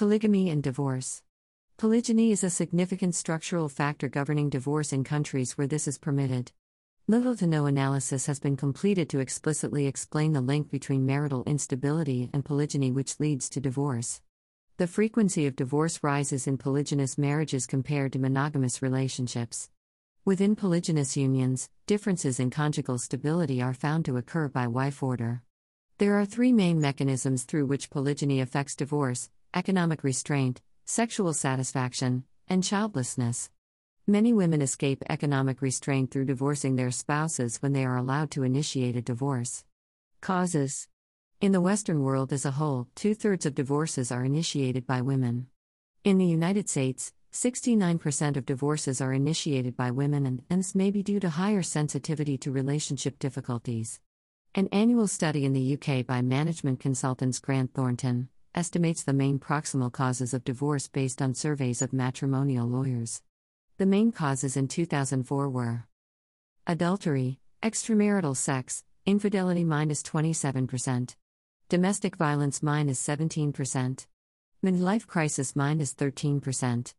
Polygamy and divorce. Polygyny is a significant structural factor governing divorce in countries where this is permitted. Little to no analysis has been completed to explicitly explain the link between marital instability and polygyny, which leads to divorce. The frequency of divorce rises in polygynous marriages compared to monogamous relationships. Within polygynous unions, differences in conjugal stability are found to occur by wife order. There are three main mechanisms through which polygyny affects divorce economic restraint, sexual satisfaction, and childlessness. Many women escape economic restraint through divorcing their spouses when they are allowed to initiate a divorce. Causes In the Western world as a whole, two thirds of divorces are initiated by women. In the United States, 69% of divorces are initiated by women, and this may be due to higher sensitivity to relationship difficulties. An annual study in the UK by management consultants Grant Thornton estimates the main proximal causes of divorce based on surveys of matrimonial lawyers. The main causes in 2004 were adultery, extramarital sex, infidelity minus 27%, domestic violence minus 17%, midlife crisis minus 13%,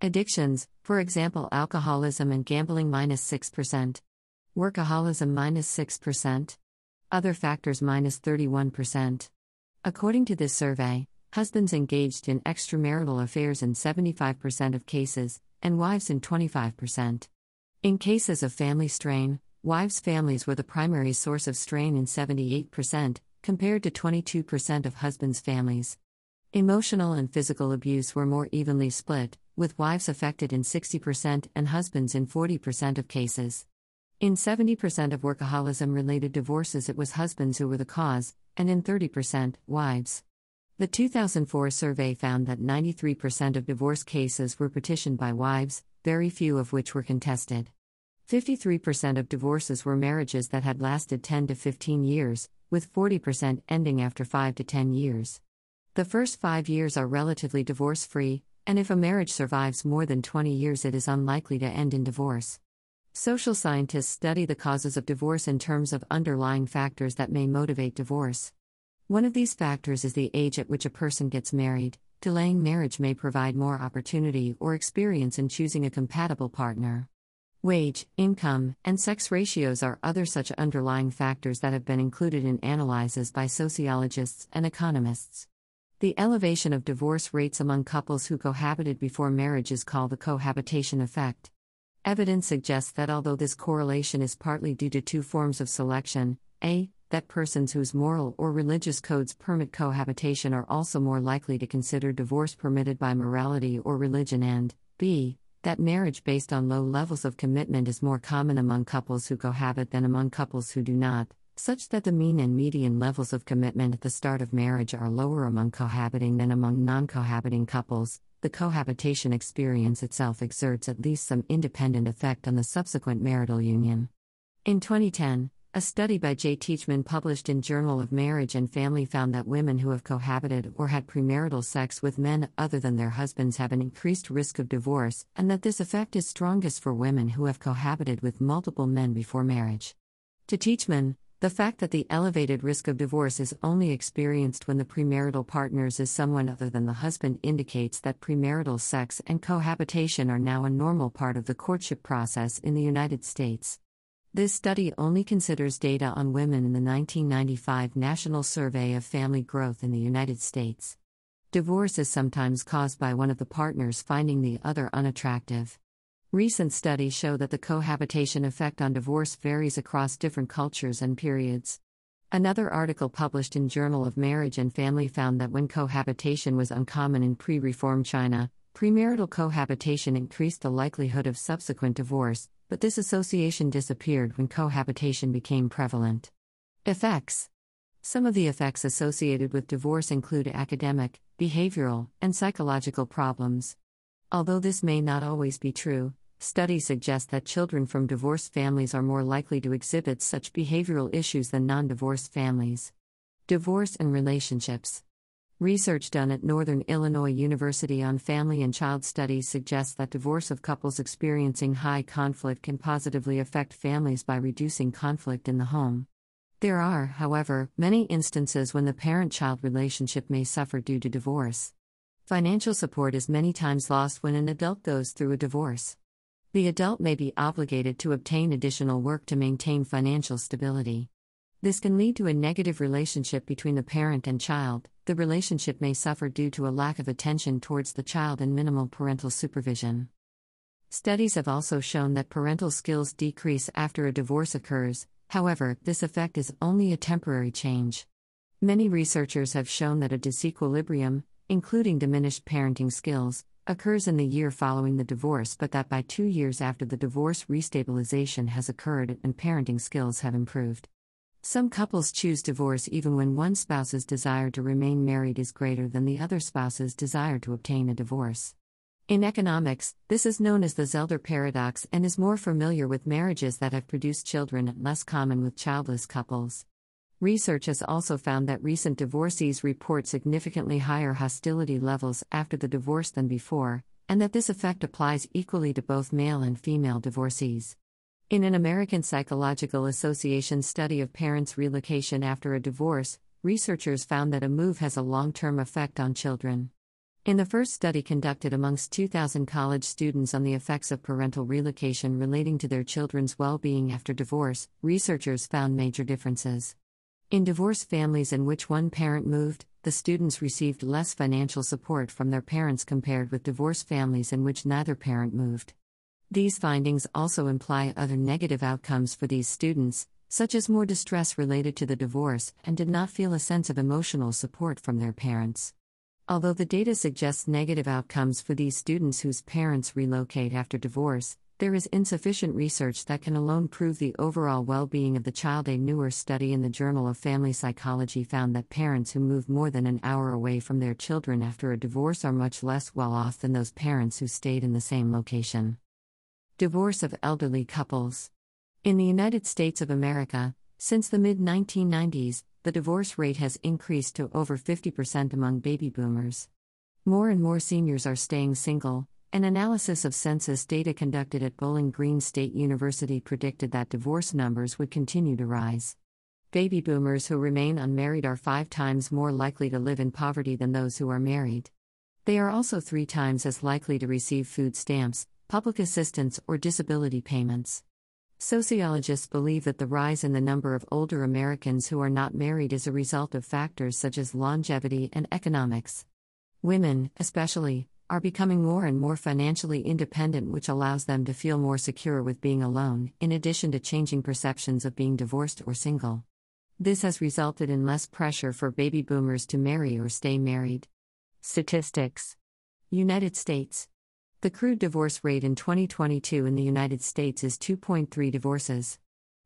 addictions, for example, alcoholism and gambling minus 6%, workaholism minus 6%, other factors minus 31%. According to this survey, husbands engaged in extramarital affairs in 75% of cases, and wives in 25%. In cases of family strain, wives' families were the primary source of strain in 78%, compared to 22% of husbands' families. Emotional and physical abuse were more evenly split, with wives affected in 60% and husbands in 40% of cases. In 70% of workaholism related divorces, it was husbands who were the cause, and in 30%, wives. The 2004 survey found that 93% of divorce cases were petitioned by wives, very few of which were contested. 53% of divorces were marriages that had lasted 10 to 15 years, with 40% ending after 5 to 10 years. The first five years are relatively divorce free, and if a marriage survives more than 20 years, it is unlikely to end in divorce. Social scientists study the causes of divorce in terms of underlying factors that may motivate divorce. One of these factors is the age at which a person gets married. Delaying marriage may provide more opportunity or experience in choosing a compatible partner. Wage, income, and sex ratios are other such underlying factors that have been included in analyses by sociologists and economists. The elevation of divorce rates among couples who cohabited before marriage is called the cohabitation effect. Evidence suggests that although this correlation is partly due to two forms of selection, A, that persons whose moral or religious codes permit cohabitation are also more likely to consider divorce permitted by morality or religion, and b. that marriage based on low levels of commitment is more common among couples who cohabit than among couples who do not, such that the mean and median levels of commitment at the start of marriage are lower among cohabiting than among non cohabiting couples. The cohabitation experience itself exerts at least some independent effect on the subsequent marital union. In 2010, a study by Jay Teachman published in Journal of Marriage and Family found that women who have cohabited or had premarital sex with men other than their husbands have an increased risk of divorce, and that this effect is strongest for women who have cohabited with multiple men before marriage. To Teachman, the fact that the elevated risk of divorce is only experienced when the premarital partners is someone other than the husband indicates that premarital sex and cohabitation are now a normal part of the courtship process in the United States. This study only considers data on women in the 1995 National Survey of Family Growth in the United States. Divorce is sometimes caused by one of the partners finding the other unattractive. Recent studies show that the cohabitation effect on divorce varies across different cultures and periods. Another article published in Journal of Marriage and Family found that when cohabitation was uncommon in pre reform China, premarital cohabitation increased the likelihood of subsequent divorce, but this association disappeared when cohabitation became prevalent. Effects Some of the effects associated with divorce include academic, behavioral, and psychological problems. Although this may not always be true, studies suggest that children from divorced families are more likely to exhibit such behavioral issues than non divorced families. Divorce and relationships. Research done at Northern Illinois University on Family and Child Studies suggests that divorce of couples experiencing high conflict can positively affect families by reducing conflict in the home. There are, however, many instances when the parent child relationship may suffer due to divorce. Financial support is many times lost when an adult goes through a divorce. The adult may be obligated to obtain additional work to maintain financial stability. This can lead to a negative relationship between the parent and child. The relationship may suffer due to a lack of attention towards the child and minimal parental supervision. Studies have also shown that parental skills decrease after a divorce occurs, however, this effect is only a temporary change. Many researchers have shown that a disequilibrium, including diminished parenting skills, occurs in the year following the divorce, but that by two years after the divorce, restabilization has occurred and parenting skills have improved. Some couples choose divorce even when one spouse's desire to remain married is greater than the other spouse's desire to obtain a divorce. In economics, this is known as the Zelder paradox and is more familiar with marriages that have produced children and less common with childless couples. Research has also found that recent divorcees report significantly higher hostility levels after the divorce than before, and that this effect applies equally to both male and female divorcees. In an American Psychological Association study of parents' relocation after a divorce, researchers found that a move has a long term effect on children. In the first study conducted amongst 2,000 college students on the effects of parental relocation relating to their children's well being after divorce, researchers found major differences. In divorced families in which one parent moved, the students received less financial support from their parents compared with divorced families in which neither parent moved. These findings also imply other negative outcomes for these students, such as more distress related to the divorce, and did not feel a sense of emotional support from their parents. Although the data suggests negative outcomes for these students whose parents relocate after divorce, there is insufficient research that can alone prove the overall well being of the child. A newer study in the Journal of Family Psychology found that parents who move more than an hour away from their children after a divorce are much less well off than those parents who stayed in the same location. Divorce of elderly couples. In the United States of America, since the mid 1990s, the divorce rate has increased to over 50% among baby boomers. More and more seniors are staying single. An analysis of census data conducted at Bowling Green State University predicted that divorce numbers would continue to rise. Baby boomers who remain unmarried are five times more likely to live in poverty than those who are married. They are also three times as likely to receive food stamps, public assistance, or disability payments. Sociologists believe that the rise in the number of older Americans who are not married is a result of factors such as longevity and economics. Women, especially, are becoming more and more financially independent, which allows them to feel more secure with being alone, in addition to changing perceptions of being divorced or single. This has resulted in less pressure for baby boomers to marry or stay married. Statistics United States the crude divorce rate in 2022 in the United States is 2.3 divorces.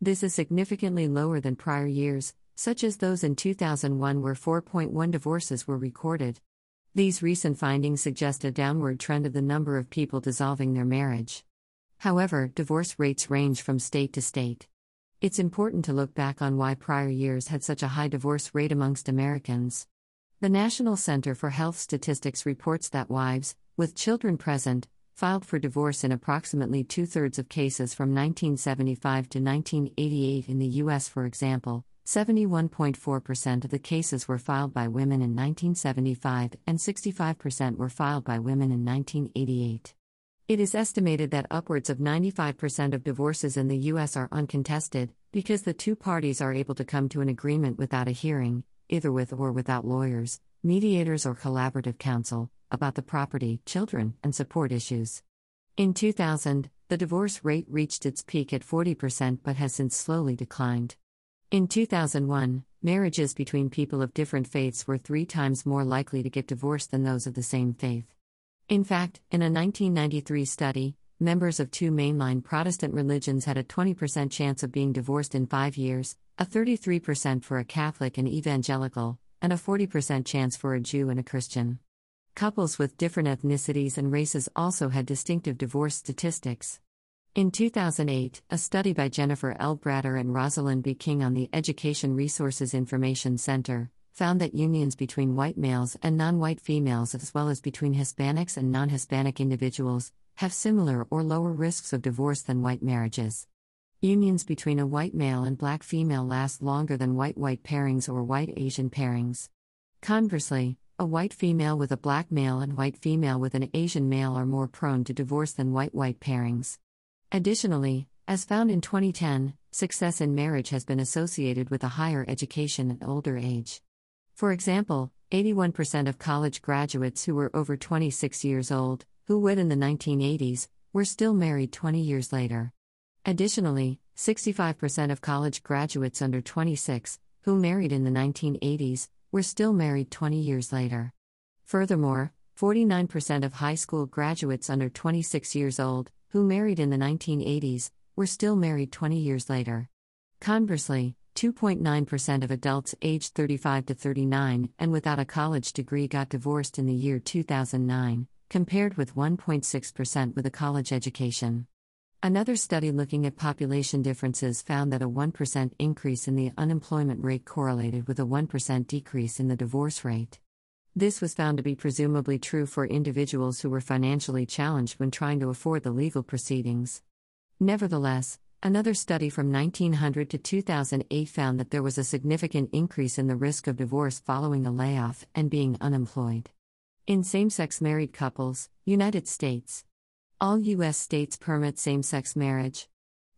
This is significantly lower than prior years, such as those in 2001 where 4.1 divorces were recorded. These recent findings suggest a downward trend of the number of people dissolving their marriage. However, divorce rates range from state to state. It's important to look back on why prior years had such a high divorce rate amongst Americans. The National Center for Health Statistics reports that wives, with children present, filed for divorce in approximately two thirds of cases from 1975 to 1988 in the U.S., for example. 71.4% of the cases were filed by women in 1975 and 65% were filed by women in 1988. It is estimated that upwards of 95% of divorces in the U.S. are uncontested, because the two parties are able to come to an agreement without a hearing, either with or without lawyers, mediators, or collaborative counsel, about the property, children, and support issues. In 2000, the divorce rate reached its peak at 40% but has since slowly declined. In 2001, marriages between people of different faiths were three times more likely to get divorced than those of the same faith. In fact, in a 1993 study, members of two mainline Protestant religions had a 20% chance of being divorced in five years, a 33% for a Catholic and evangelical, and a 40% chance for a Jew and a Christian. Couples with different ethnicities and races also had distinctive divorce statistics. In 2008, a study by Jennifer L. Bratter and Rosalind B. King on the Education Resources Information Center found that unions between white males and non white females, as well as between Hispanics and non Hispanic individuals, have similar or lower risks of divorce than white marriages. Unions between a white male and black female last longer than white white pairings or white Asian pairings. Conversely, a white female with a black male and white female with an Asian male are more prone to divorce than white white pairings. Additionally, as found in 2010, success in marriage has been associated with a higher education and older age. For example, 81% of college graduates who were over 26 years old, who wed in the 1980s, were still married 20 years later. Additionally, 65% of college graduates under 26, who married in the 1980s, were still married 20 years later. Furthermore, 49% of high school graduates under 26 years old, who married in the 1980s, were still married 20 years later. Conversely, 2.9% of adults aged 35 to 39 and without a college degree got divorced in the year 2009, compared with 1.6% with a college education. Another study looking at population differences found that a 1% increase in the unemployment rate correlated with a 1% decrease in the divorce rate. This was found to be presumably true for individuals who were financially challenged when trying to afford the legal proceedings. Nevertheless, another study from 1900 to 2008 found that there was a significant increase in the risk of divorce following a layoff and being unemployed. In same sex married couples, United States, all U.S. states permit same sex marriage.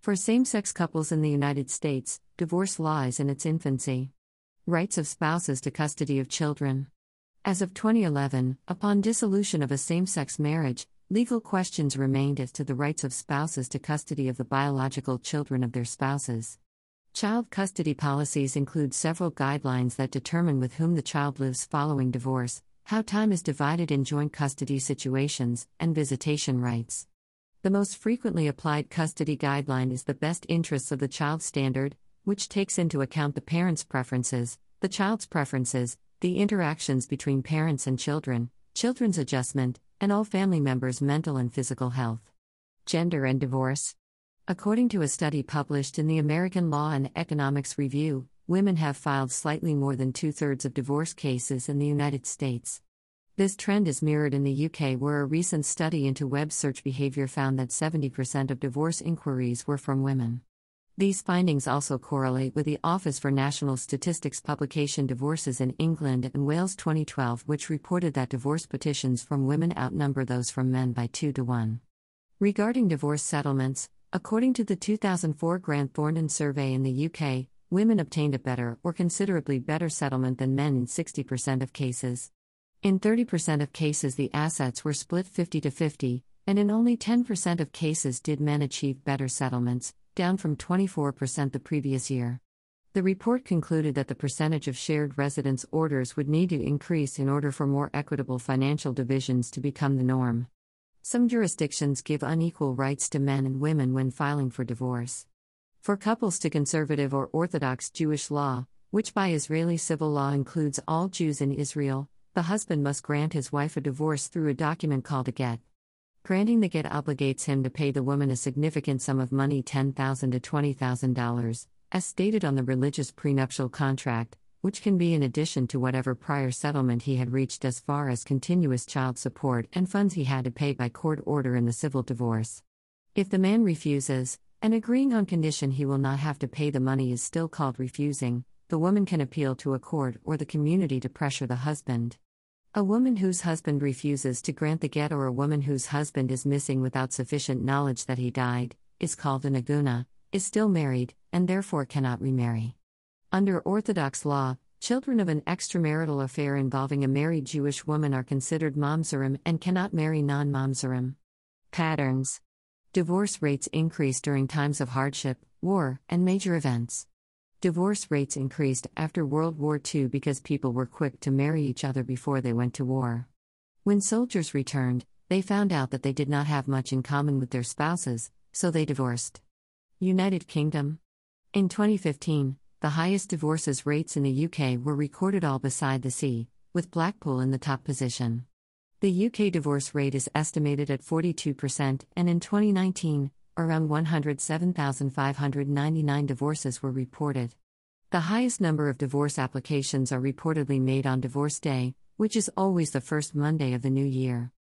For same sex couples in the United States, divorce lies in its infancy. Rights of spouses to custody of children. As of 2011, upon dissolution of a same sex marriage, legal questions remained as to the rights of spouses to custody of the biological children of their spouses. Child custody policies include several guidelines that determine with whom the child lives following divorce, how time is divided in joint custody situations, and visitation rights. The most frequently applied custody guideline is the Best Interests of the Child Standard, which takes into account the parent's preferences, the child's preferences, the interactions between parents and children, children's adjustment, and all family members' mental and physical health. Gender and divorce. According to a study published in the American Law and Economics Review, women have filed slightly more than two thirds of divorce cases in the United States. This trend is mirrored in the UK, where a recent study into web search behavior found that 70% of divorce inquiries were from women. These findings also correlate with the Office for National Statistics publication Divorces in England and Wales 2012, which reported that divorce petitions from women outnumber those from men by 2 to 1. Regarding divorce settlements, according to the 2004 Grant Thornton survey in the UK, women obtained a better or considerably better settlement than men in 60% of cases. In 30% of cases, the assets were split 50 to 50, and in only 10% of cases did men achieve better settlements, down from 24% the previous year. The report concluded that the percentage of shared residence orders would need to increase in order for more equitable financial divisions to become the norm. Some jurisdictions give unequal rights to men and women when filing for divorce. For couples to conservative or Orthodox Jewish law, which by Israeli civil law includes all Jews in Israel, the husband must grant his wife a divorce through a document called a get. Granting the get obligates him to pay the woman a significant sum of money $10,000 to $20,000, as stated on the religious prenuptial contract, which can be in addition to whatever prior settlement he had reached as far as continuous child support and funds he had to pay by court order in the civil divorce. If the man refuses, and agreeing on condition he will not have to pay the money is still called refusing, the woman can appeal to a court or the community to pressure the husband. A woman whose husband refuses to grant the get or a woman whose husband is missing without sufficient knowledge that he died, is called an aguna, is still married, and therefore cannot remarry. Under Orthodox law, children of an extramarital affair involving a married Jewish woman are considered mamzerim and cannot marry non mamzerim. Patterns Divorce rates increase during times of hardship, war, and major events. Divorce rates increased after World War II because people were quick to marry each other before they went to war. When soldiers returned, they found out that they did not have much in common with their spouses, so they divorced. United Kingdom. In 2015, the highest divorces rates in the UK were recorded all beside the sea, with Blackpool in the top position. The UK divorce rate is estimated at 42%, and in 2019, around 107,599 divorces were reported. The highest number of divorce applications are reportedly made on Divorce Day, which is always the first Monday of the new year.